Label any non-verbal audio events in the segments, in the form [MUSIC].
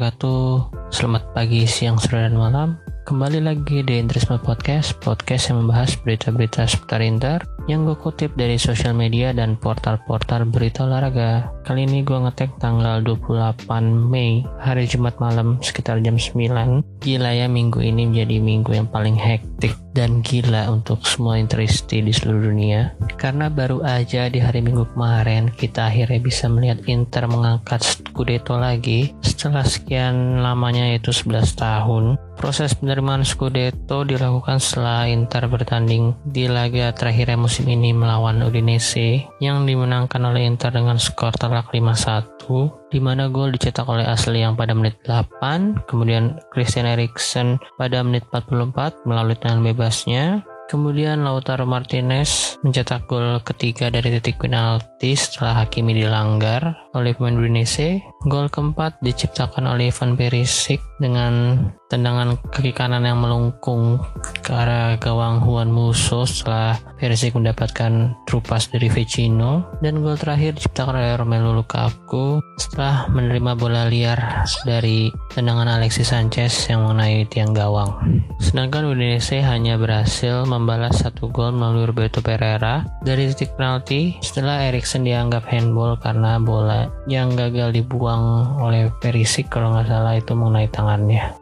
Wabarakatuh. Selamat pagi, siang, sore, dan malam. Kembali lagi di Interisme Podcast Podcast yang membahas berita-berita seputar Inter Yang gue kutip dari sosial media dan portal-portal berita olahraga. Kali ini gue ngetek tanggal 28 Mei Hari Jumat malam sekitar jam 9 Gila ya minggu ini menjadi minggu yang paling hektik dan gila untuk semua Interisti di seluruh dunia. Karena baru aja di hari minggu kemarin kita akhirnya bisa melihat Inter mengangkat Scudetto lagi. Setelah sekian lamanya yaitu 11 tahun Proses penerimaan Scudetto dilakukan setelah Inter bertanding di laga terakhir musim ini melawan Udinese yang dimenangkan oleh Inter dengan skor telak 5-1 di mana gol dicetak oleh Asli yang pada menit 8, kemudian Christian Eriksen pada menit 44 melalui tendangan bebasnya, Kemudian Lautaro Martinez mencetak gol ketiga dari titik penalti setelah Hakimi dilanggar oleh pemain Udinese. Gol keempat diciptakan oleh Ivan Perisic dengan tendangan kaki kanan yang melengkung ke arah gawang Juan Musso setelah Perisic mendapatkan trupas dari Vecino dan gol terakhir diciptakan oleh Romelu Lukaku setelah menerima bola liar dari tendangan Alexis Sanchez yang mengenai tiang gawang. Sedangkan Udinese hanya berhasil membalas satu gol melalui Roberto Pereira dari titik penalti setelah Eriksen dianggap handball karena bola yang gagal dibuang oleh Perisic kalau nggak salah itu mengenai tangannya.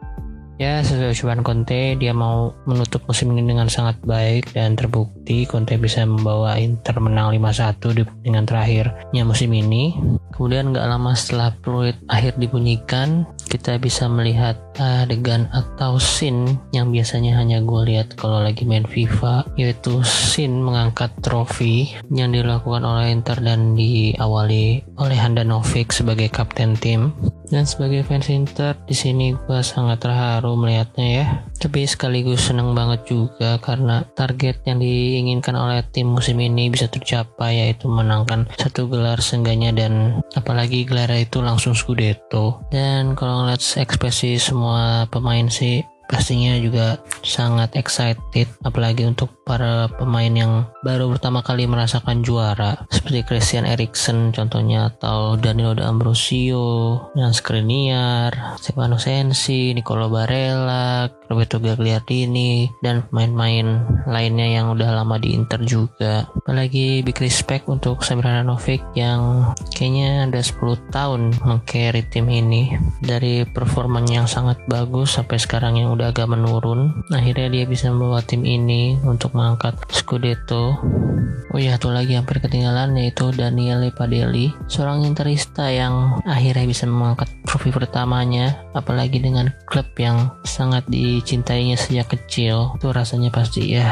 Ya, sesuai ucapan Conte, dia mau menutup musim ini dengan sangat baik dan terbukti Conte bisa membawa Inter menang 5-1 di pertandingan terakhirnya musim ini. Kemudian nggak lama setelah peluit akhir dibunyikan, kita bisa melihat adegan atau scene yang biasanya hanya gue lihat kalau lagi main FIFA, yaitu scene mengangkat trofi yang dilakukan oleh Inter dan diawali oleh Handanovic sebagai kapten tim. Dan sebagai fans Inter, di sini gue sangat terharu melihatnya ya. Tapi sekaligus seneng banget juga karena target yang diinginkan oleh tim musim ini bisa tercapai yaitu menangkan satu gelar seenggaknya dan apalagi gelar itu langsung Scudetto. Dan kalau ngeliat ekspresi semua pemain sih pastinya juga sangat excited apalagi untuk para pemain yang baru pertama kali merasakan juara. Seperti Christian Eriksen contohnya atau Danilo D'Ambrosio, dan Skriniar, Stefano Sensi, Nicolo Barella, Roberto Gagliardini dan pemain-pemain lainnya yang udah lama di Inter juga. Apalagi big respect untuk Samir yang kayaknya ada 10 tahun mengcarry tim ini. Dari performanya yang sangat bagus sampai sekarang yang udah agak menurun akhirnya dia bisa membawa tim ini untuk mengangkat Scudetto. Oh ya satu lagi hampir ketinggalan yaitu Daniele Padelli seorang interista yang akhirnya bisa mengangkat trofi pertamanya apalagi dengan klub yang sangat dicintainya sejak kecil. Itu rasanya pasti ya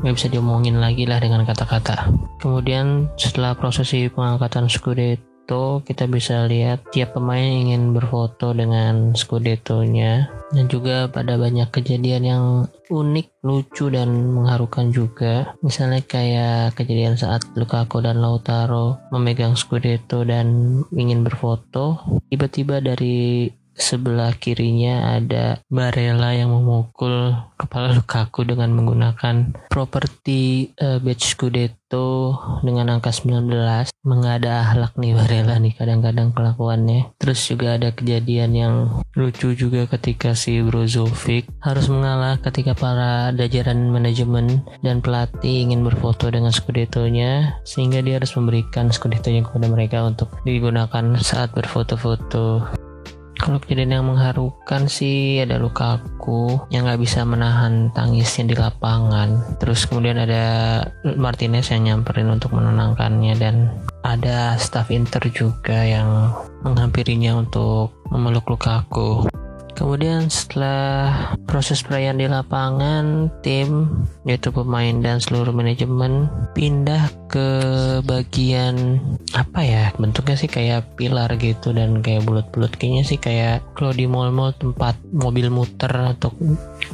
nggak bisa diomongin lagi lah dengan kata-kata. Kemudian setelah prosesi pengangkatan Scudetto Scudetto kita bisa lihat tiap pemain ingin berfoto dengan Scudetto-nya dan juga pada banyak kejadian yang unik, lucu dan mengharukan juga. Misalnya kayak kejadian saat Lukaku dan Lautaro memegang Scudetto dan ingin berfoto, tiba-tiba dari sebelah kirinya ada Barella yang memukul kepala Lukaku dengan menggunakan properti uh, badge Scudetto dengan angka 19 mengada ahlak nih Barella nih kadang-kadang kelakuannya. Terus juga ada kejadian yang lucu juga ketika si Brozovic harus mengalah ketika para jajaran manajemen dan pelatih ingin berfoto dengan Scudetto-nya sehingga dia harus memberikan Scudetto-nya kepada mereka untuk digunakan saat berfoto-foto kalau kejadian yang mengharukan sih ada luka aku yang nggak bisa menahan tangisnya di lapangan. Terus kemudian ada Martinez yang nyamperin untuk menenangkannya dan ada staff Inter juga yang menghampirinya untuk memeluk luka aku. Kemudian setelah proses perayaan di lapangan, tim yaitu pemain dan seluruh manajemen pindah ke bagian apa ya? Bentuknya sih kayak pilar gitu dan kayak bulat-bulat. Kayaknya sih kayak kalau di mall-mall tempat mobil muter untuk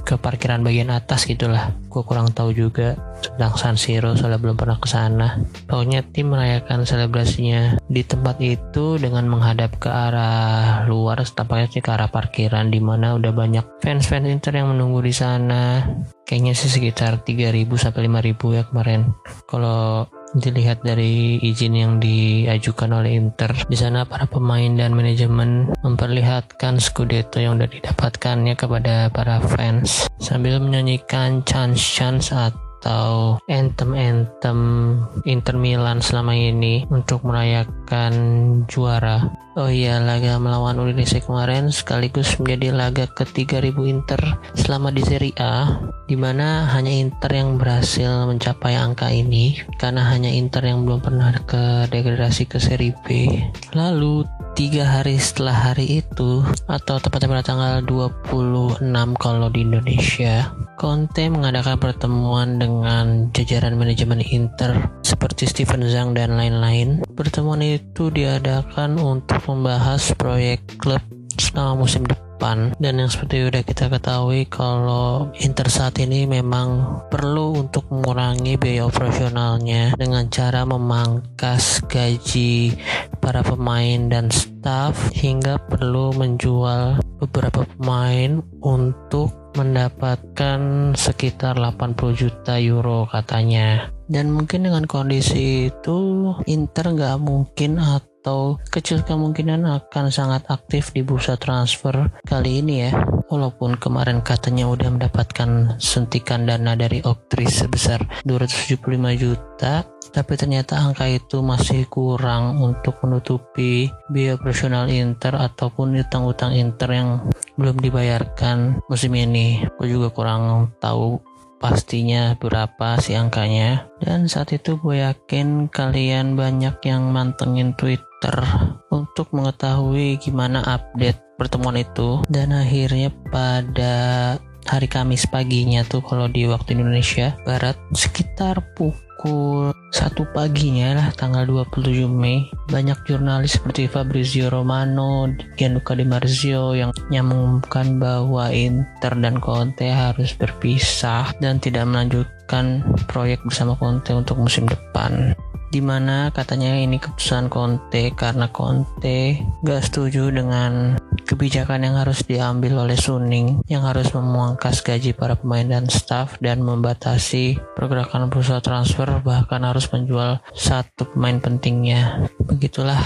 ke parkiran bagian atas gitulah. Gue kurang tahu juga tentang San Siro soalnya belum pernah ke sana. Pokoknya tim merayakan selebrasinya di tempat itu dengan menghadap ke arah luar tampaknya sih ke arah parkiran di mana udah banyak fans-fans Inter yang menunggu di sana. Kayaknya sih sekitar 3000 sampai 5000 ya kemarin. Kalau dilihat dari izin yang diajukan oleh Inter. Di sana para pemain dan manajemen memperlihatkan Scudetto yang sudah didapatkannya kepada para fans. Sambil menyanyikan chance-chance atau atau anthem-anthem Inter Milan selama ini untuk merayakan juara. Oh iya, laga melawan Udinese kemarin sekaligus menjadi laga ketiga ribu Inter selama di Serie A, di mana hanya Inter yang berhasil mencapai angka ini, karena hanya Inter yang belum pernah ke degradasi ke Serie B. Lalu tiga hari setelah hari itu atau tepatnya pada tanggal 26 kalau di Indonesia Conte mengadakan pertemuan dengan jajaran manajemen Inter seperti Steven Zhang dan lain-lain pertemuan itu diadakan untuk membahas proyek klub selama musim depan. Dan yang seperti udah kita ketahui kalau Inter saat ini memang perlu untuk mengurangi biaya operasionalnya dengan cara memangkas gaji para pemain dan staff hingga perlu menjual beberapa pemain untuk mendapatkan sekitar 80 juta euro katanya. Dan mungkin dengan kondisi itu Inter nggak mungkin atau kecil kemungkinan akan sangat aktif di bursa transfer kali ini ya. Walaupun kemarin katanya udah mendapatkan suntikan dana dari Octris sebesar 275 juta, tapi ternyata angka itu masih kurang untuk menutupi biaya operasional Inter ataupun utang-utang Inter yang belum dibayarkan musim ini. Gue juga kurang tahu pastinya berapa sih angkanya dan saat itu gue yakin kalian banyak yang mantengin Untuk mengetahui gimana update pertemuan itu. Dan akhirnya pada hari Kamis paginya tuh kalau di waktu Indonesia Barat sekitar pukul 1 paginya lah tanggal 27 Mei banyak jurnalis seperti Fabrizio Romano, Gianluca Di Marzio yang nyamukkan bahwa Inter dan Conte harus berpisah dan tidak melanjutkan proyek bersama Conte untuk musim depan di mana katanya ini keputusan Conte karena Conte gak setuju dengan kebijakan yang harus diambil oleh Suning yang harus memangkas gaji para pemain dan staff dan membatasi pergerakan bursa transfer bahkan harus menjual satu pemain pentingnya. Begitulah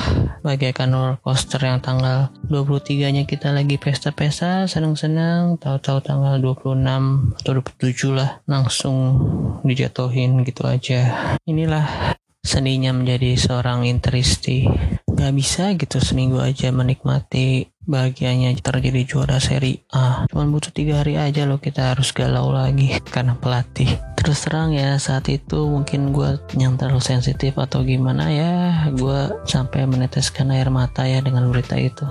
bagaikan roller coaster yang tanggal 23 nya kita lagi pesta-pesta senang-senang tahu-tahu tanggal 26 atau 27 lah langsung dijatuhin gitu aja. Inilah seninya menjadi seorang interisti. Nggak bisa gitu seminggu aja menikmati bahagianya terjadi juara seri A. Cuman butuh tiga hari aja loh kita harus galau lagi karena pelatih. Terus terang ya saat itu mungkin gue yang terlalu sensitif atau gimana ya gue sampai meneteskan air mata ya dengan berita itu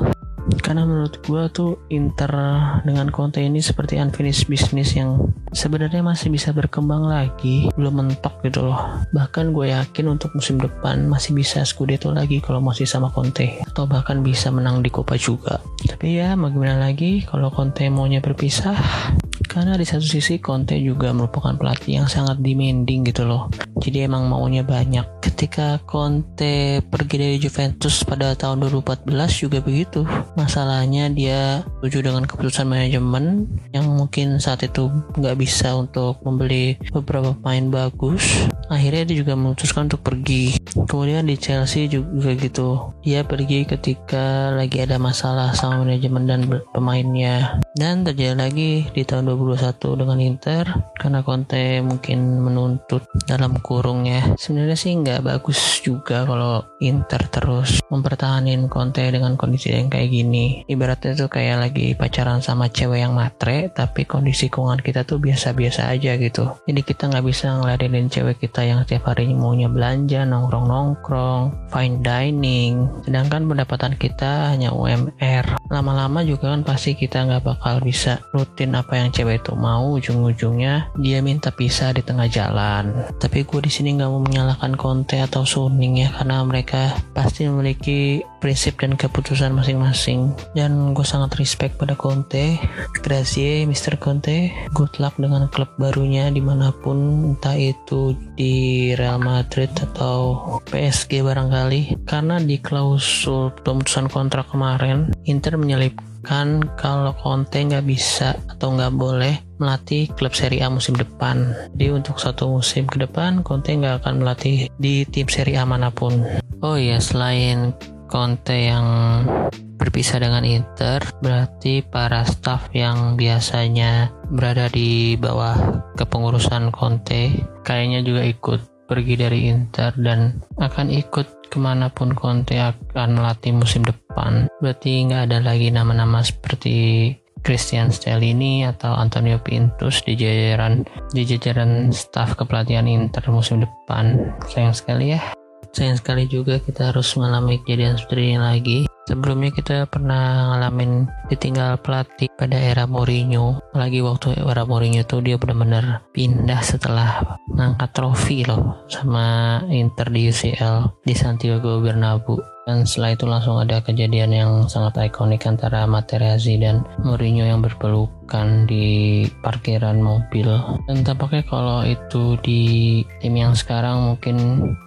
karena menurut gue tuh Inter dengan Conte ini seperti unfinished business yang sebenarnya masih bisa berkembang lagi belum mentok gitu loh. Bahkan gue yakin untuk musim depan masih bisa Scudetto lagi kalau masih sama Conte atau bahkan bisa menang di Copa juga. Tapi ya mau gimana lagi? Kalau Conte maunya berpisah karena di satu sisi Conte juga merupakan pelatih yang sangat demanding gitu loh. Jadi emang maunya banyak. Ketika Conte pergi dari Juventus pada tahun 2014 juga begitu. Masalahnya dia setuju dengan keputusan manajemen yang mungkin saat itu nggak bisa untuk membeli beberapa pemain bagus. Akhirnya dia juga memutuskan untuk pergi. Kemudian di Chelsea juga gitu. Dia pergi ketika lagi ada masalah sama manajemen dan pemainnya dan terjadi lagi di tahun 2021 dengan Inter karena Conte mungkin menuntut dalam kurung ya. Sebenarnya sih nggak bagus juga kalau Inter terus mempertahankan Conte dengan kondisi yang kayak gini. Ibaratnya tuh kayak lagi pacaran sama cewek yang matre tapi kondisi keuangan kita tuh biasa-biasa aja gitu. Jadi kita nggak bisa ngeladenin cewek kita yang setiap hari maunya belanja, nongkrong-nongkrong, fine dining, sedangkan pendapatan kita hanya UMR. Lama-lama juga kan pasti kita nggak bakal bisa rutin apa yang cewek itu mau. Ujung-ujungnya dia minta pisah di tengah jalan. Tapi gue di sini nggak mau menyalahkan Conte atau Suning ya, karena mereka pasti memiliki prinsip dan keputusan masing-masing. Dan gue sangat respect pada Conte. Grazie, Mr. Conte. Good luck dengan klub barunya di mana pun, entah itu di Real Madrid atau PSG barangkali karena di klausul pemutusan kontrak kemarin Inter menyelip mengatakan kalau Conte nggak bisa atau nggak boleh melatih klub Serie A musim depan. Jadi untuk satu musim ke depan Conte nggak akan melatih di tim Serie A mana pun. Oh iya, selain Conte yang berpisah dengan Inter, berarti para staff yang biasanya berada di bawah kepengurusan Conte kayaknya juga ikut pergi dari Inter dan akan ikut ke mana pun Conte akan melatih musim depan. Berarti nggak ada lagi nama-nama seperti Christian Stellini atau Antonio Pintus di jajaran di jajaran staf kepelatihan Inter musim depan. Sayang sekali ya. Sayang sekali juga kita harus mengalami kejadian seperti ini lagi. Sebelumnya kita pernah ngalamin ditinggal pelatih pada era Mourinho. Lagi waktu era Mourinho itu dia benar-benar pindah setelah mengangkat trofi loh sama Inter di UCL di Santiago Bernabeu dan setelah itu langsung ada kejadian yang sangat ikonik antara Materazzi dan Mourinho yang berpelukan di parkiran mobil. Dan tampaknya kalau itu di tim yang sekarang mungkin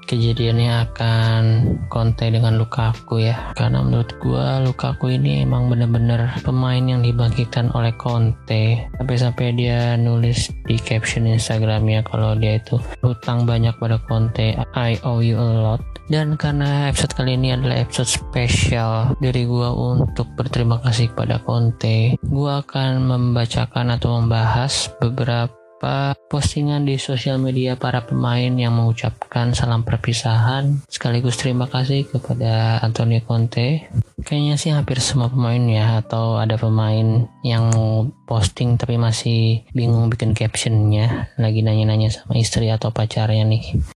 kejadiannya akan konte dengan Lukaku ya. Karena menurut gua Lukaku ini emang bener-bener pemain yang dibangkitkan oleh Conte. Sampai-sampai dia nulis di caption Instagramnya kalau dia itu hutang banyak pada Conte. I owe you a lot. Dan karena episode kali ini adalah episode spesial dari gua untuk berterima kasih kepada Conte, gua akan membacakan atau membahas beberapa postingan di sosial media para pemain yang mengucapkan salam perpisahan sekaligus terima kasih kepada Antonio Conte. Kayaknya sih hampir semua pemain ya atau ada pemain yang posting tapi masih bingung bikin captionnya lagi nanya-nanya sama istri atau pacarnya nih.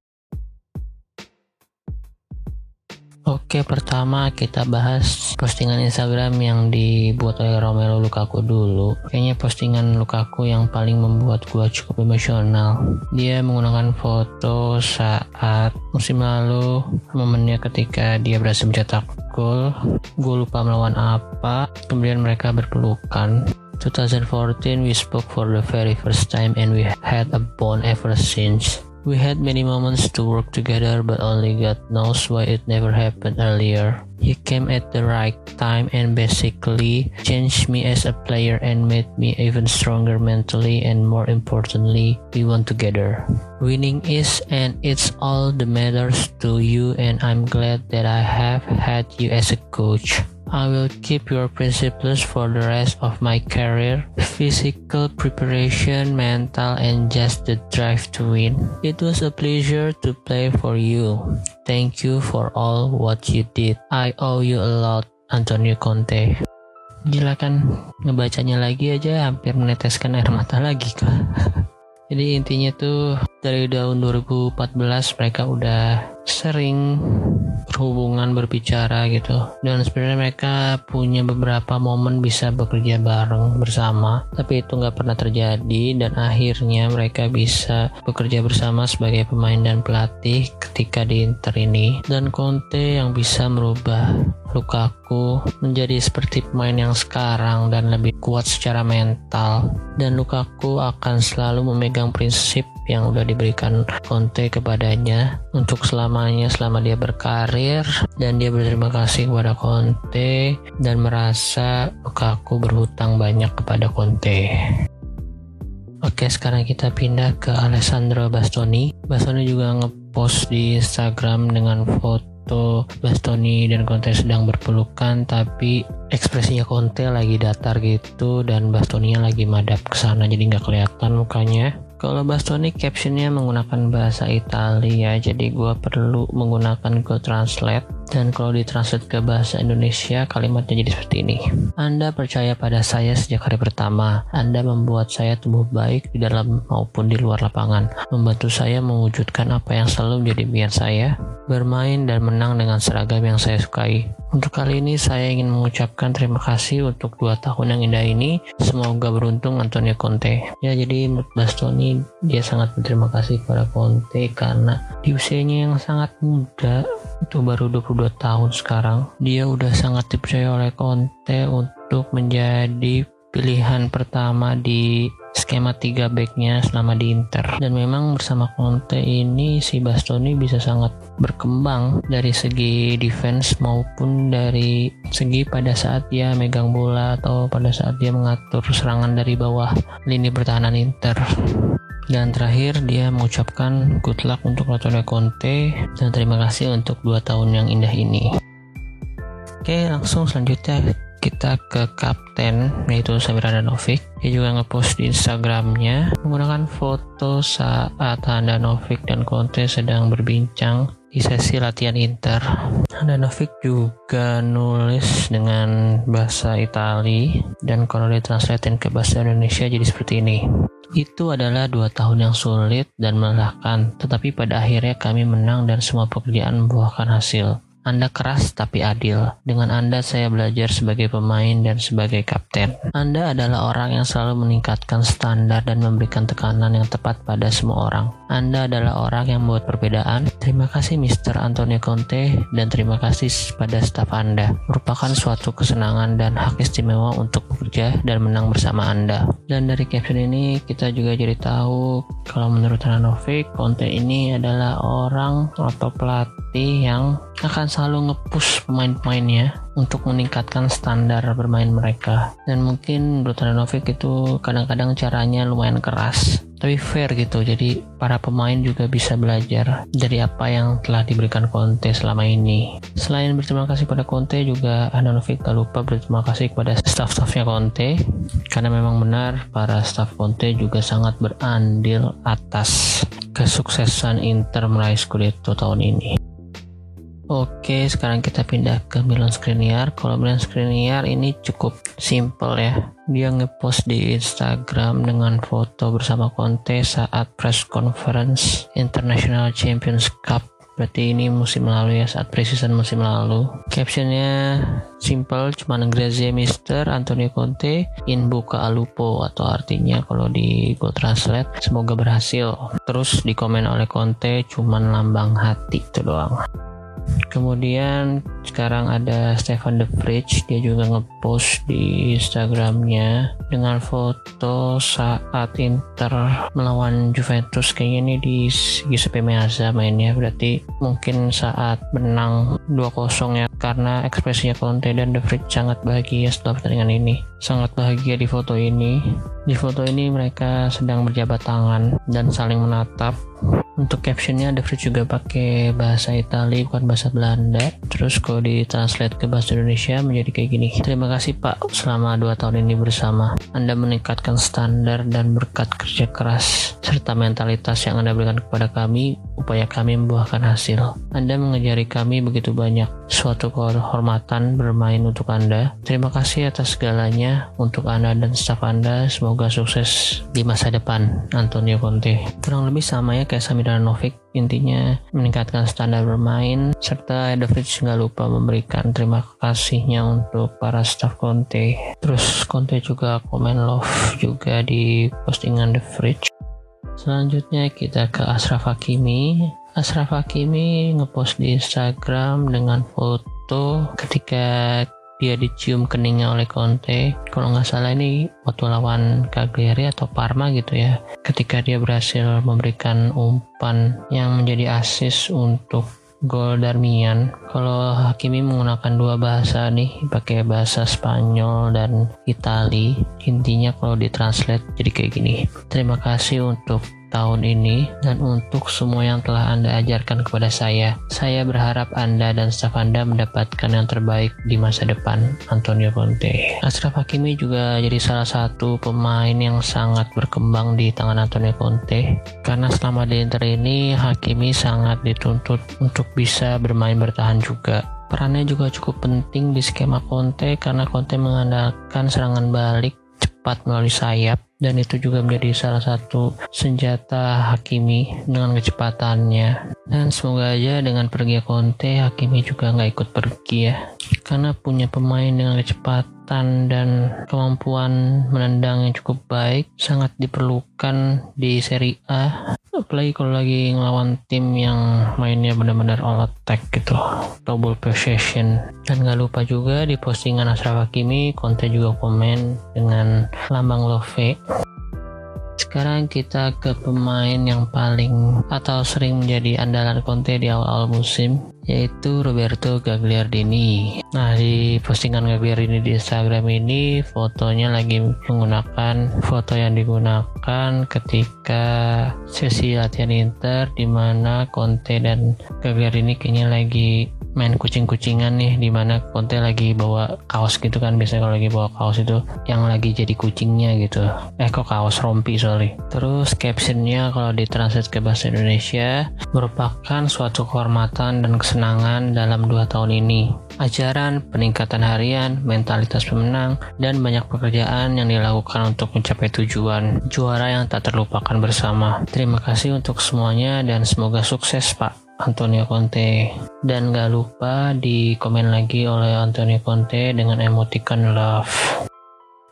Oke, pertama kita bahas postingan Instagram yang dibuat oleh Romelu Lukaku dulu. Kayaknya postingan Lukaku yang paling membuat gua cukup emosional. Dia menggunakan foto saat musim lalu momennya ketika dia berhasil mencetak gol. Gue lupa melawan apa. Kemudian mereka berpelukan. 2014 we spoke for the very first time and we had a bond ever since. We had many moments to work together, but only God knows why it never happened earlier. He came at the right time and basically changed me as a player and made me even stronger mentally and more importantly, we won together. Winning is and it's all that matters to you and I'm glad that I have had you as a coach. I will keep your principles for the rest of my career. Physical preparation, mental, and just the drive to win. It was a pleasure to play for you. Thank you for all what you did. I owe you a lot, Antonio Conte. Gila kan ngebacanya lagi aja hampir meneteskan air mata lagi kak. [LAUGHS] Jadi intinya tuh dari tahun 2014 mereka udah sering berhubungan berbicara gitu. Dan sebenarnya mereka punya beberapa momen bisa bekerja bareng bersama tapi itu nggak pernah terjadi. Dan akhirnya mereka bisa bekerja bersama sebagai pemain dan pelatih ketika di Inter ini. Dan Conte yang bisa merubah Lukaku menjadi seperti pemain yang sekarang dan lebih kuat secara mental. Dan Lukaku akan selalu memegang prinsip yang udah diberikan Conte kepadanya untuk selamanya selama dia berkarir dan dia berterima kasih kepada Conte dan merasa Lukaku berhutang banyak kepada Conte. Oke, sekarang kita pindah ke Alessandro Bastoni. Bastoni juga ngepost di Instagram dengan foto Bastoni dan Conte sedang berpelukan tapi ekspresinya Conte lagi datar gitu dan Bastoni lagi madap ke sana jadi nggak kelihatan mukanya kalau Bastoni captionnya menggunakan bahasa Italia, jadi gue perlu menggunakan Google Translate. Dan kalau ditranslate ke bahasa Indonesia, kalimatnya jadi seperti ini. Anda percaya pada saya sejak hari pertama. Anda membuat saya tumbuh baik di dalam maupun di luar lapangan. Membantu saya mewujudkan apa yang selalu menjadi impian saya. Bermain dan menang dengan seragam yang saya sukai. Untuk kali ini saya ingin mengucapkan terima kasih untuk dua tahun yang indah ini. Semoga beruntung Antonio Conte. Ya jadi menurut Bastoni dia sangat berterima kasih kepada Conte karena di usianya yang sangat muda itu baru 22 tahun sekarang dia udah sangat dipercaya oleh Conte untuk menjadi pilihan pertama di skema 3 backnya selama di Inter dan memang bersama Conte ini si Bastoni bisa sangat berkembang dari segi defense maupun dari segi pada saat dia megang bola atau pada saat dia mengatur serangan dari bawah lini pertahanan Inter. Dan terakhir dia mengucapkan good luck untuk Antonio Conte dan terima kasih untuk dua tahun yang indah ini. Oke langsung selanjutnya kita ke kapten yaitu Samir Handanovic dia juga ngepost di Instagramnya menggunakan foto saat Handanovic dan Conte sedang berbincang di sesi latihan Inter. Handanovic juga nulis dengan bahasa Itali dan kalau ditranslatein ke bahasa Indonesia jadi seperti ini. Itu adalah dua tahun yang sulit dan melelahkan, tetapi pada akhirnya kami menang dan semua pekerjaan membuahkan hasil. Anda keras tapi adil. Dengan Anda saya belajar sebagai pemain dan sebagai kapten. Anda adalah orang yang selalu meningkatkan standar dan memberikan tekanan yang tepat pada semua orang. Anda adalah orang yang membuat perbedaan. Terima kasih Mr. Antonio Conte dan terima kasih pada staf Anda. Merupakan suatu kesenangan dan hak istimewa untuk bekerja dan menang bersama Anda. Dan dari caption ini kita juga jadi tahu kalau menurut Hananovic, Conte ini adalah orang atau pelatih yang akan selalu nge-push pemain-pemainnya untuk meningkatkan standar bermain mereka. Dan mungkin menurut Handanovic itu kadang-kadang caranya lumayan keras tapi fair gitu. Jadi para pemain juga bisa belajar dari apa yang telah diberikan Conte selama ini. Selain berterima kasih pada Conte juga Handanovic tak lupa berterima kasih kepada staff-staffnya Conte. Karena memang benar para staff Conte juga sangat berandil atas kesuksesan Inter meraih Scudetto tahun ini Oke, sekarang kita pindah ke Milan Skriniar. Kalau Milan Skriniar ini cukup simple ya. Dia ngepost di Instagram dengan foto bersama Conte saat press conference International Champions Cup. Berarti ini musim lalu ya, saat preseason musim lalu. Captionnya simple, cuma Grazie Mister Antonio Conte in buka alupo atau artinya kalau di Google Translate semoga berhasil. Terus dikomen oleh Conte cuman lambang hati itu doang. Kemudian sekarang ada Stefan De Vrij, dia juga ngepost di Instagramnya dengan foto saat Inter melawan Juventus. Kayaknya ini di Giuseppe Meazza mainnya. Berarti mungkin saat menang 2-0 ya karena ekspresinya Conte dan De Vrij sangat bahagia setelah pertandingan ini. Sangat bahagia di foto ini. Di foto ini mereka sedang berjabat tangan dan saling menatap untuk captionnya The Fridge juga pakai bahasa Italia bukan bahasa Belanda. Terus kalau ditranslate ke bahasa Indonesia menjadi kayak gini. Terima kasih Pak selama 2 tahun ini bersama. Anda meningkatkan standar dan berkat kerja keras serta mentalitas yang Anda berikan kepada kami upaya kami membuahkan hasil. Anda mengajari kami begitu banyak suatu kehormatan bermain untuk Anda. Terima kasih atas segalanya untuk Anda dan staf Anda. Semoga sukses di masa depan Antonio Conte. Kurang lebih sama ya kayak Samir Novik intinya meningkatkan standar bermain serta David nggak lupa memberikan terima kasihnya untuk para staff Conte. Terus Conte juga komen love juga di postingan The Fridge selanjutnya kita ke Ashraf Hakimi. Ashraf Hakimi ngepost di Instagram dengan foto ketika dia dicium keningnya oleh Conte. Kalau nggak salah ini waktu lawan Cagliari atau Parma gitu ya. Ketika dia berhasil memberikan umpan yang menjadi asis untuk gol Darmian. Kalau Hakimi menggunakan dua bahasa nih, pakai bahasa Spanyol dan Itali. Intinya kalau ditranslate jadi kayak gini. Terima kasih untuk tahun ini dan untuk semua yang telah Anda ajarkan kepada saya. Saya berharap Anda dan staf Anda mendapatkan yang terbaik di masa depan. Antonio Conte. Ashraf Hakimi juga jadi salah satu pemain yang sangat berkembang di tangan Antonio Conte karena selama di Inter ini Hakimi sangat dituntut untuk bisa bermain bertahan juga. Perannya juga cukup penting di skema Conte karena Conte mengandalkan serangan balik cepat melalui sayap dan itu juga menjadi salah satu senjata Hakimi dengan kecepatannya. Dan semoga aja dengan pergi Conte Hakimi juga nggak ikut pergi ya. Karena punya pemain dengan kecepatan dan kemampuan menendang yang cukup baik sangat diperlukan di Serie A. Apalagi kalau lagi ngelawan tim yang mainnya benar-benar all attack gitu double possession. Dan gak lupa juga di postingan Ashraf Hakimi Conte juga komen dengan lambang love. Sekarang kita ke pemain yang paling atau sering menjadi andalan Conte di awal-awal musim yaitu Roberto Gagliardini. Nah, di postingan Gagliardini di Instagram ini fotonya lagi menggunakan foto yang digunakan ketika sesi latihan Inter di mana Conte dan Gagliardini kayaknya lagi main kucing-kucingan nih di mana Conte lagi bawa kaos gitu kan biasanya kalau lagi bawa kaos itu yang lagi jadi kucingnya gitu eh kok kaos rompi sorry terus captionnya kalau ditranslate ke bahasa Indonesia merupakan suatu kehormatan dan kesenangan dalam dua tahun ini ajaran, peningkatan harian, mentalitas pemenang, dan banyak pekerjaan yang dilakukan untuk mencapai tujuan juara yang tak terlupakan bersama. Terima kasih untuk semuanya dan semoga sukses Pak. Antonio Conte dan gak lupa di komen lagi oleh Antonio Conte dengan emoticon love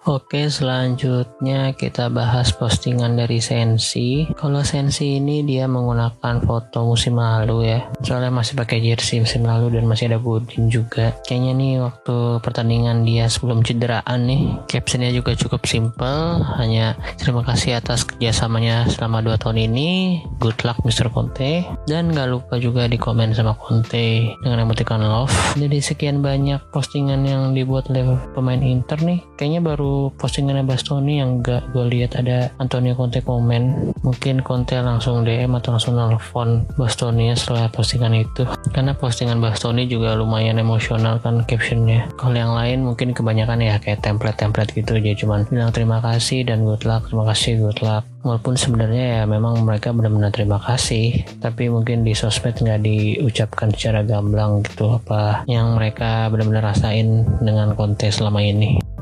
Oke, selanjutnya kita bahas postingan dari Sensi. Kalau Sensi ini dia menggunakan foto musim lalu ya. Soalnya masih pakai jersey musim lalu dan masih ada Budin juga. Kayaknya nih waktu pertandingan dia sebelum cederaan nih, captionnya juga cukup simple. Hanya terima kasih atas kerjasamanya selama 2 tahun ini. Good luck Mr. Conte. Dan gak lupa juga di komen sama Conte dengan emoticon love. Jadi sekian banyak postingan yang dibuat oleh pemain Inter nih. Kayaknya baru postingannya Bastoni yang gak gue lihat ada Antonio Conte komen. Mungkin Conte langsung DM atau langsung nelfon Bastoni setelah postingan itu. Karena postingan Bastoni juga lumayan emosional kan captionnya. Kalau yang lain mungkin kebanyakan ya kayak template-template gitu. Dia cuman bilang terima kasih dan good luck terima kasih good luck. Walaupun sebenarnya ya memang mereka benar-benar terima kasih. Tapi mungkin di sosmed nggak diucapkan secara gamblang gitu apa yang mereka benar-benar rasain dengan kontes selama ini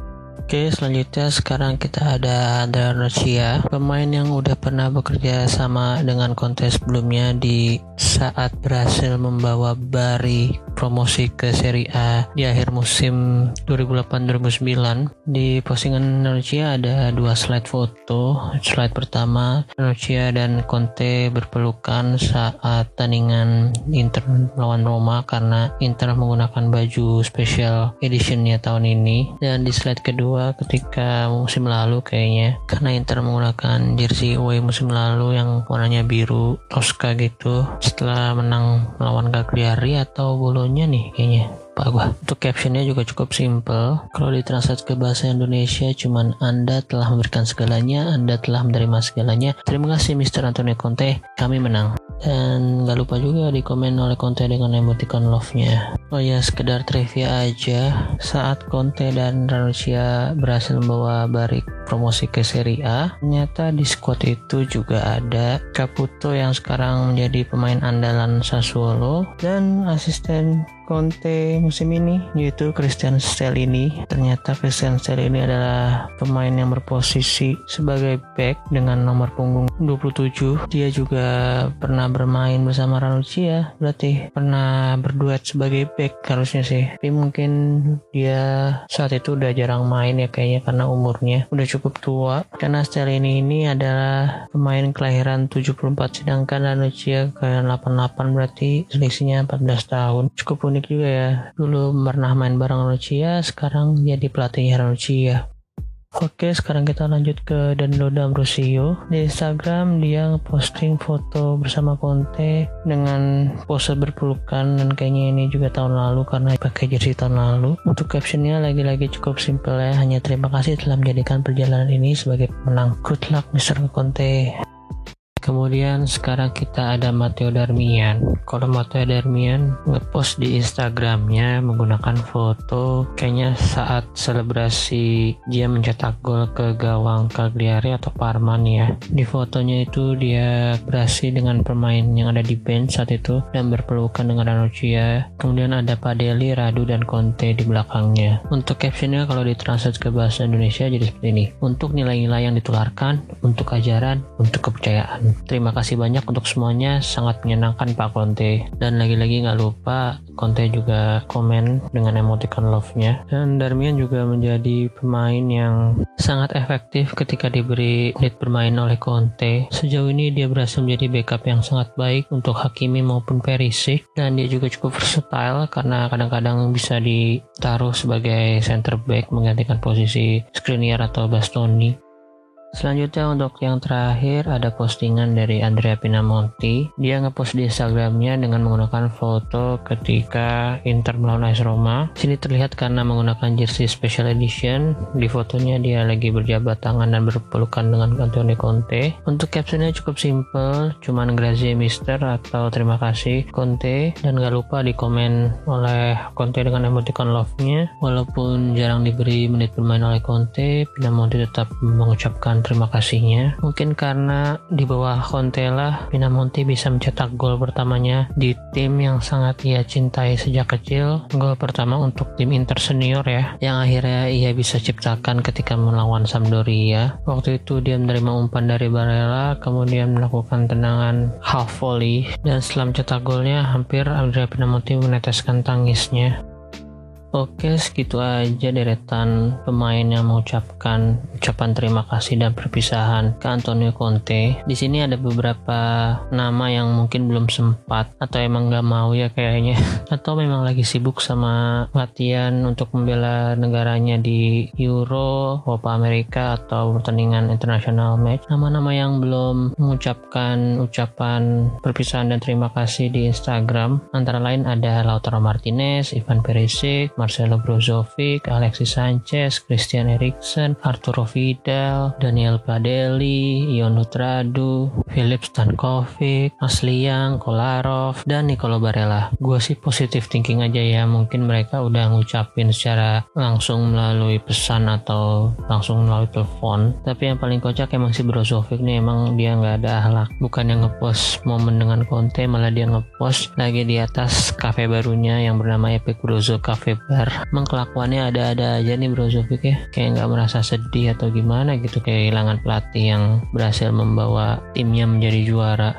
Oke, selanjutnya sekarang kita ada Andrea Rocia, pemain yang udah pernah bekerja sama dengan kontes sebelumnya di saat berhasil membawa Bari promosi ke Serie A di akhir musim 2008-2009. Di postingan Rocia ada dua slide foto. Slide pertama, Rocia dan Conte berpelukan saat tandingan Inter melawan Roma karena Inter menggunakan baju special editionnya tahun ini. Dan di slide kedua kedua ketika musim lalu kayaknya. Karena Inter menggunakan jersey away musim lalu yang warnanya biru Tosca gitu. Setelah menang melawan Cagliari atau Bolonya nih kayaknya lupa gua. Untuk captionnya juga cukup simple. Kalau ditranslate ke bahasa Indonesia cuman Anda telah memberikan segalanya, Anda telah menerima segalanya. Terima kasih Mr. Antonio Conte, kami menang. Dan gak lupa juga di komen oleh Conte dengan emoticon love-nya. Oh ya, sekedar trivia aja. Saat Conte dan Ranuccia berhasil membawa Barik promosi ke Serie A, ternyata di squad itu juga ada Caputo yang sekarang menjadi pemain andalan Sassuolo dan asisten Conte musim ini yaitu Christian Stellini. Ternyata Christian Stellini adalah pemain yang berposisi sebagai back dengan nomor punggung 27. Dia juga pernah bermain bersama Ranucci ya, berarti pernah berduet sebagai back harusnya sih. Tapi mungkin dia saat itu udah jarang main ya kayaknya karena umurnya udah cukup tua. Karena Stellini ini adalah pemain kelahiran 74 sedangkan Ranucci kelahiran 88 berarti selisihnya 14 tahun. Cukup unik juga ya. Dulu pernah main bareng Rucia, sekarang jadi pelatihnya Rucia. Oke, sekarang kita lanjut ke Danilo D'Ambrosio. Di Instagram dia posting foto bersama Conte dengan pose berpelukan dan kayaknya ini juga tahun lalu karena pakai jersey tahun lalu. Untuk captionnya lagi-lagi cukup simple ya, hanya terima kasih telah menjadikan perjalanan ini sebagai pemenang. Good luck Mr. Conte. Kemudian sekarang kita ada Matteo Darmian. Kalau Matteo Darmian ngepost di Instagramnya menggunakan foto kayaknya saat selebrasi dia mencetak gol ke gawang Cagliari atau Parman ya. Di fotonya itu dia berhasil dengan pemain yang ada di bench saat itu dan berpelukan dengan Ranocchia. Kemudian ada Padeli, Radu, dan Conte di belakangnya. Untuk captionnya kalau ditranslate ke bahasa Indonesia jadi seperti ini. Untuk nilai-nilai yang ditularkan, untuk ajaran, untuk kepercayaan. Terima kasih banyak untuk semuanya, sangat menyenangkan Pak Conte. Dan lagi-lagi nggak lupa, Conte juga komen dengan emoticon love-nya. Dan Darmian juga menjadi pemain yang sangat efektif ketika diberi menit bermain oleh Conte. Sejauh ini dia berhasil menjadi backup yang sangat baik untuk Hakimi maupun Perisic. Dan dia juga cukup versatile karena kadang-kadang bisa ditaruh sebagai center back menggantikan posisi Skriniar atau Bastoni. Selanjutnya untuk yang terakhir ada postingan dari Andrea Pinamonti. Dia ngepost di Instagramnya dengan menggunakan foto ketika Inter melawan AS Roma. Sini terlihat karena menggunakan jersey special edition. Di fotonya dia lagi berjabat tangan dan berpelukan dengan Antonio Conte. Untuk captionnya cukup simple, cuman grazie mister atau terima kasih Conte dan gak lupa di komen oleh Conte dengan emoticon love-nya. Walaupun jarang diberi menit bermain oleh Conte, Pinamonti tetap mengucapkan terima kasihnya. Mungkin karena di bawah Contela, Pinamonti bisa mencetak gol pertamanya di tim yang sangat ia cintai sejak kecil. Gol pertama untuk tim Inter senior ya, yang akhirnya ia bisa ciptakan ketika melawan Sampdoria. Waktu itu dia menerima umpan dari Barella, kemudian melakukan tendangan half volley, dan setelah mencetak golnya, hampir Andrea Pinamonti meneteskan tangisnya. Oke, segitu aja deretan pemain yang mengucapkan ucapan terima kasih dan perpisahan ke Antonio Conte. Di sini ada beberapa nama yang mungkin belum sempat atau emang gak mau ya kayaknya, [LAUGHS] atau memang lagi sibuk sama latihan untuk membela negaranya di Euro, Copa America atau pertandingan internasional match. Nama-nama yang belum mengucapkan ucapan perpisahan dan terima kasih di Instagram antara lain ada Lautaro Martinez, Ivan Perisic, Marcelo Brozovic, Alexis Sanchez, Christian Eriksen, Arturo Vidal, Daniel Padelli, Ion Nutradu, Philip Stankovic, Asliang, Kolarov, dan Nicolo Barella. Gue sih positif thinking aja ya, mungkin mereka udah ngucapin secara langsung melalui pesan atau langsung melalui telepon. Tapi yang paling kocak emang si Brozovic nih emang dia nggak ada akhlak. Bukan yang ngepost momen dengan Conte, malah dia ngepost lagi di atas kafe barunya yang bernama Epic Brozo Cafe Bar. Emang kelakuannya ada-ada aja nih Brozovic ya. Kayak nggak merasa sedih atau gimana gitu kayak kehilangan pelatih yang berhasil membawa timnya menjadi juara.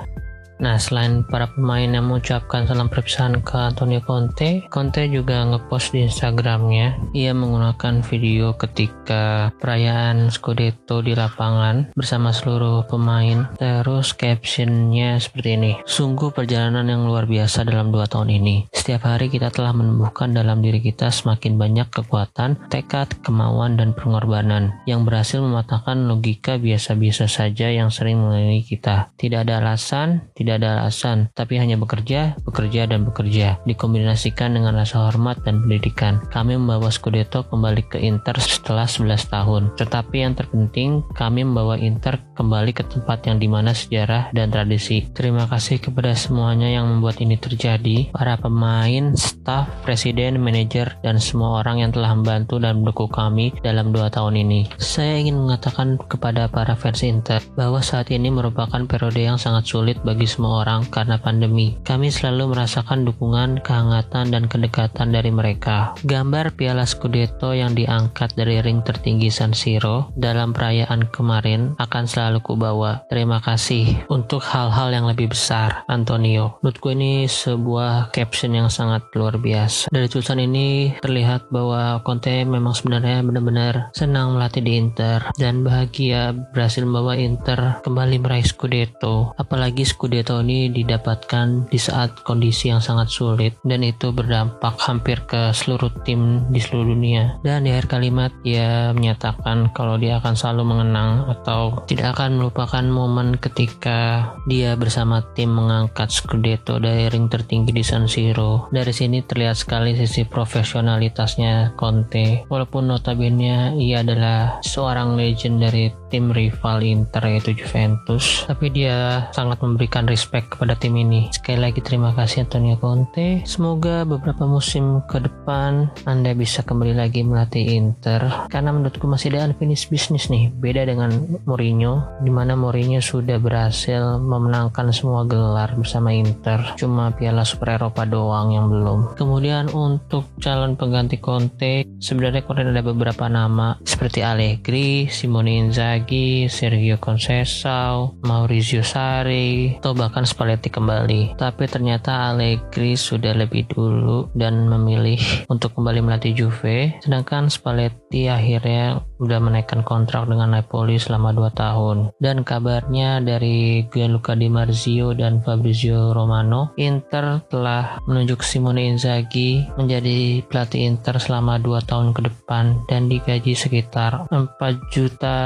Nah, selain para pemain yang mengucapkan salam perpisahan ke Antonio Conte, Conte juga ngepost di Instagramnya. Ia menggunakan video ketika perayaan Scudetto di lapangan bersama seluruh pemain. Terus captionnya seperti ini. Sungguh perjalanan yang luar biasa dalam dua tahun ini. Setiap hari kita telah menumbuhkan dalam diri kita semakin banyak kekuatan, tekad, kemauan, dan pengorbanan yang berhasil mematahkan logika biasa-biasa saja yang sering mengelilingi kita. Tidak ada alasan, tidak ada alasan, tapi hanya bekerja, bekerja, dan bekerja. Dikombinasikan dengan rasa hormat dan pendidikan. Kami membawa Scudetto kembali ke Inter setelah 11 tahun. Tetapi yang terpenting, kami membawa Inter kembali ke tempat yang di mana sejarah dan tradisi. Terima kasih kepada semuanya yang membuat ini terjadi, para pemain, staf, presiden, manajer, dan semua orang yang telah membantu dan mendukung kami dalam dua tahun ini. Saya ingin mengatakan kepada para fans Inter bahwa saat ini merupakan periode yang sangat sulit bagi semua orang karena pandemi. Kami selalu merasakan dukungan, kehangatan, dan kedekatan dari mereka. Gambar Piala Scudetto yang diangkat dari ring tertinggi San Siro dalam perayaan kemarin akan selalu kubawa. Terima kasih untuk hal-hal yang lebih besar, Antonio. Menurutku ini sebuah caption yang sangat luar biasa. Dari tulisan ini terlihat bahwa Conte memang sebenarnya benar-benar senang melatih di Inter dan bahagia berhasil membawa Inter kembali meraih Scudetto. Apalagi Scudetto Tony didapatkan di saat kondisi yang sangat sulit dan itu berdampak hampir ke seluruh tim di seluruh dunia. Dan di akhir kalimat ia menyatakan kalau dia akan selalu mengenang atau tidak akan melupakan momen ketika dia bersama tim mengangkat Scudetto dari ring tertinggi di San Siro. Dari sini terlihat sekali sisi profesionalitasnya Conte. Walaupun notabene ia adalah seorang legend dari tim rival Inter yaitu Juventus, tapi dia sangat memberikan respect kepada tim ini. Sekali lagi terima kasih Antonio Conte. Semoga beberapa musim ke depan Anda bisa kembali lagi melatih Inter karena menurutku masih ada unfinished business nih. Beda dengan Mourinho di mana Mourinho sudah berhasil memenangkan semua gelar bersama Inter. Cuma Piala Super Eropa doang yang belum. Kemudian untuk calon pengganti Conte sebenarnya kemarin ada beberapa nama seperti Allegri, Simone Inzaghi, Sergio Conceição, Maurizio Sarri, atau bahkan Spalletti kembali. Tapi ternyata Allegri sudah lebih dulu dan memilih [LAUGHS] untuk kembali melatih Juve, sedangkan Spalletti akhirnya udah menaikkan kontrak dengan Napoli selama 2 tahun. Dan kabarnya dari Gianluca Di Marzio dan Fabrizio Romano, Inter telah menunjuk Simone Inzaghi menjadi pelatih Inter selama 2 tahun ke depan dan digaji sekitar 4 juta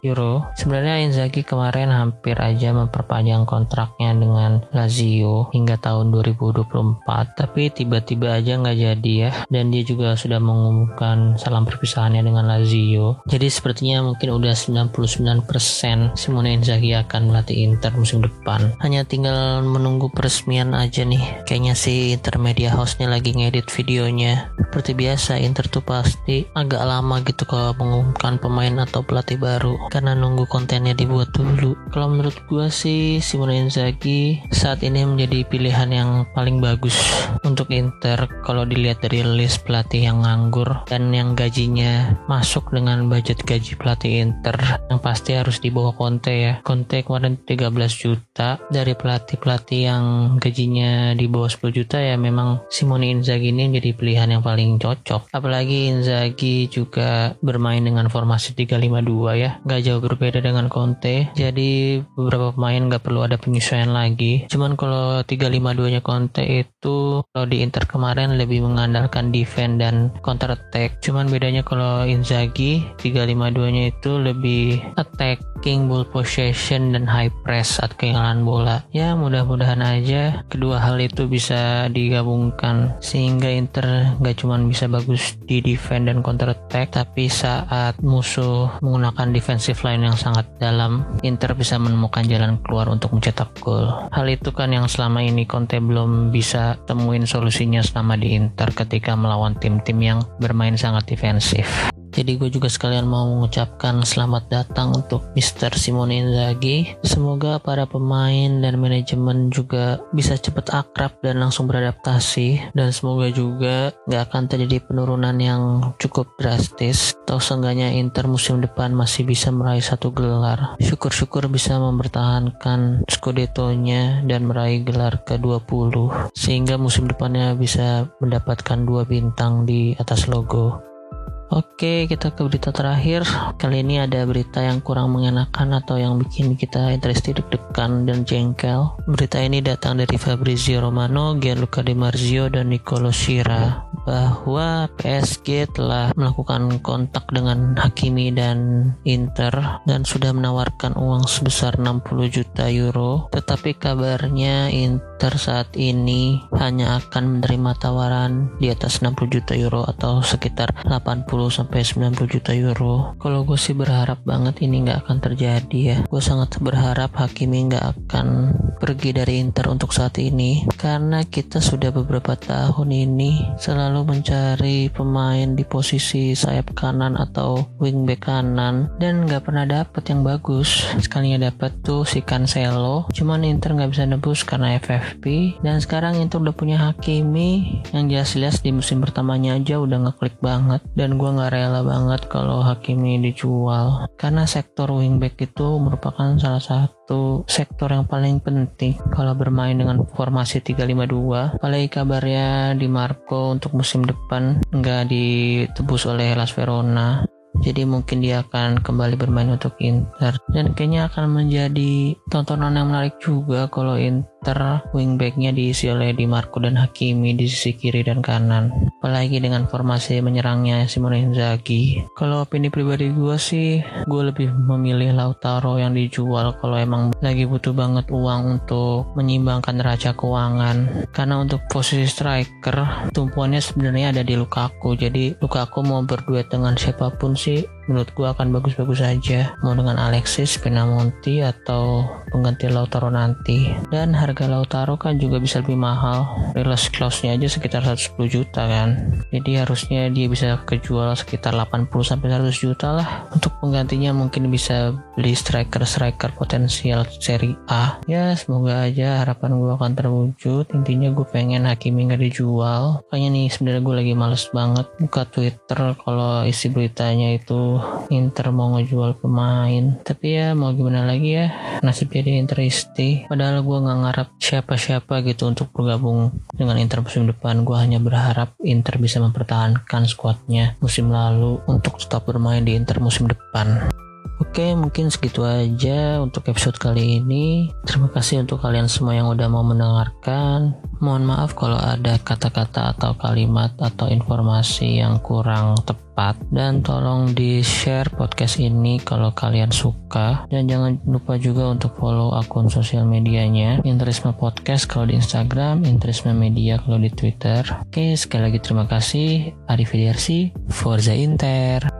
euro. Sebenarnya Inzaghi kemarin hampir aja memperpanjang kontraknya dengan Lazio hingga tahun 2024, tapi tiba-tiba aja nggak jadi ya. Dan dia juga sudah mengumumkan salam perpisahannya dengan Lazio. Jadi sepertinya mungkin udah 99% Simone Inzaghi akan melatih Inter musim depan. Hanya tinggal menunggu peresmian aja nih. Kayaknya si Intermedia House-nya lagi ngedit videonya. Seperti biasa, Inter tuh pasti agak lama gitu kalau mengumumkan pemain atau pelatih baru karena nunggu kontennya dibuat dulu. Kalau menurut gue sih Simone Inzaghi saat ini menjadi pilihan yang paling bagus untuk Inter kalau dilihat dari list pelatih yang nganggur dan yang gajinya masuk dengan budget gaji pelatih Inter yang pasti harus di bawah Conte ya. Conte kemarin 13 juta dari pelatih-pelatih yang gajinya di bawah 10 juta ya memang Simone Inzaghi ini menjadi pilihan yang paling cocok. Apalagi Inzaghi juga bermain dengan formasi 352 ya. Gak jauh berbeda dengan Conte. Jadi beberapa pemain gak perlu ada penyesuaian lagi. Cuman kalau 352 nya Conte itu kalau di Inter kemarin lebih mengandalkan defense dan counter attack. Cuman bedanya kalau Inzaghi 352 nya itu lebih attacking ball possession dan high press saat kehilangan bola. Ya mudah-mudahan aja kedua hal itu bisa digabungkan sehingga Inter gak cuma bisa bagus di defense dan counter attack tapi saat musuh menggunakan defensive line yang sangat dalam Inter bisa menemukan jalan keluar untuk mencetak gol. Hal itu kan yang selama ini Conte belum bisa temuin solusinya selama di Inter ketika melawan tim-tim yang bermain sangat defensif. Jadi gue juga sekalian mau mengucapkan selamat datang untuk Mr. Simone Inzaghi. Semoga para pemain dan manajemen juga bisa cepat akrab dan langsung beradaptasi. Dan semoga juga gak akan terjadi penurunan yang cukup drastis. Atau seenggaknya Inter musim depan masih bisa meraih satu gelar. Syukur-syukur bisa mempertahankan Scudetto-nya dan meraih gelar ke-20. Sehingga musim depannya bisa mendapatkan dua bintang di atas logo. Oke, kita ke berita terakhir. Kali ini ada berita yang kurang mengenakan atau yang bikin kita interested deg-degan dan jengkel. Berita ini datang dari Fabrizio Romano, Gianluca Di Marzio, dan Nicolo Sira bahwa PSG telah melakukan kontak dengan Hakimi dan Inter dan sudah menawarkan uang sebesar 60 juta euro. Tetapi kabarnya Inter saat ini hanya akan menerima tawaran di atas 60 juta euro atau sekitar 80 sampai 90 juta euro. Kalau gue sih berharap banget ini nggak akan terjadi ya. Gue sangat berharap Hakimi nggak akan pergi dari Inter untuk saat ini karena kita sudah beberapa tahun ini selalu mencari pemain di posisi sayap kanan atau wingback kanan dan nggak pernah dapet yang bagus. Sekalinya dapet tuh si Cancelo, cuman Inter nggak bisa nebus karena FFP dan sekarang Inter udah punya Hakimi yang jelas-jelas di musim pertamanya aja udah ngeklik banget dan gue nggak rela banget kalau Hakimi dijual. Karena sektor wingback itu merupakan salah satu sektor yang paling penting. Kalau bermain dengan formasi 352 apalagi kabarnya di Marco untuk musim depan nggak ditebus oleh Las Verona. Jadi mungkin dia akan kembali bermain untuk Inter. Dan kayaknya akan menjadi tontonan yang menarik juga kalau Inter wingbacknya diisi oleh Di Marco dan Hakimi di sisi kiri dan kanan. Apalagi dengan formasi menyerangnya Simone Inzaghi. Kalau opini pribadi gue sih gue lebih memilih Lautaro yang dijual kalau emang lagi butuh banget uang untuk menyimbangkan neraca keuangan. Karena untuk posisi striker tumpuannya sebenarnya ada di Lukaku. Jadi Lukaku mau berduet dengan siapa pun sih menurut gua akan bagus-bagus saja mau dengan Alexis, Penamonti atau pengganti Lautaro nanti. Dan harga Lautaro kan juga bisa lebih mahal. Release clause-nya aja sekitar 110 juta kan? Jadi harusnya dia bisa kejual sekitar 80 sampai 100 juta lah. Untuk penggantinya mungkin bisa beli striker-striker potensial seri A. Ya semoga aja harapan gue akan terwujud. Intinya gue pengen Hakimi nggak dijual. Kayaknya nih sebenarnya gue lagi males banget buka Twitter kalau isi beritanya itu Inter mau ngejual pemain. Tapi ya mau gimana lagi ya? Nasib jadi Interisti. Padahal gue nggak ngarap siapa-siapa gitu untuk bergabung dengan Inter musim depan. Gue hanya berharap Inter bisa mempertahankan skuadnya musim lalu untuk tetap bermain di Inter musim depan Oke, mungkin segitu aja untuk episode kali ini. Terima kasih untuk kalian semua yang udah mau mendengarkan. Mohon maaf kalau ada kata-kata atau kalimat atau informasi yang kurang tepat dan tolong di-share podcast ini kalau kalian suka dan jangan lupa juga untuk follow akun sosial medianya Interisme Podcast kalau di Instagram, Interisme Media kalau di Twitter. Oke, sekali lagi terima kasih. Arrivederci, Forza Inter.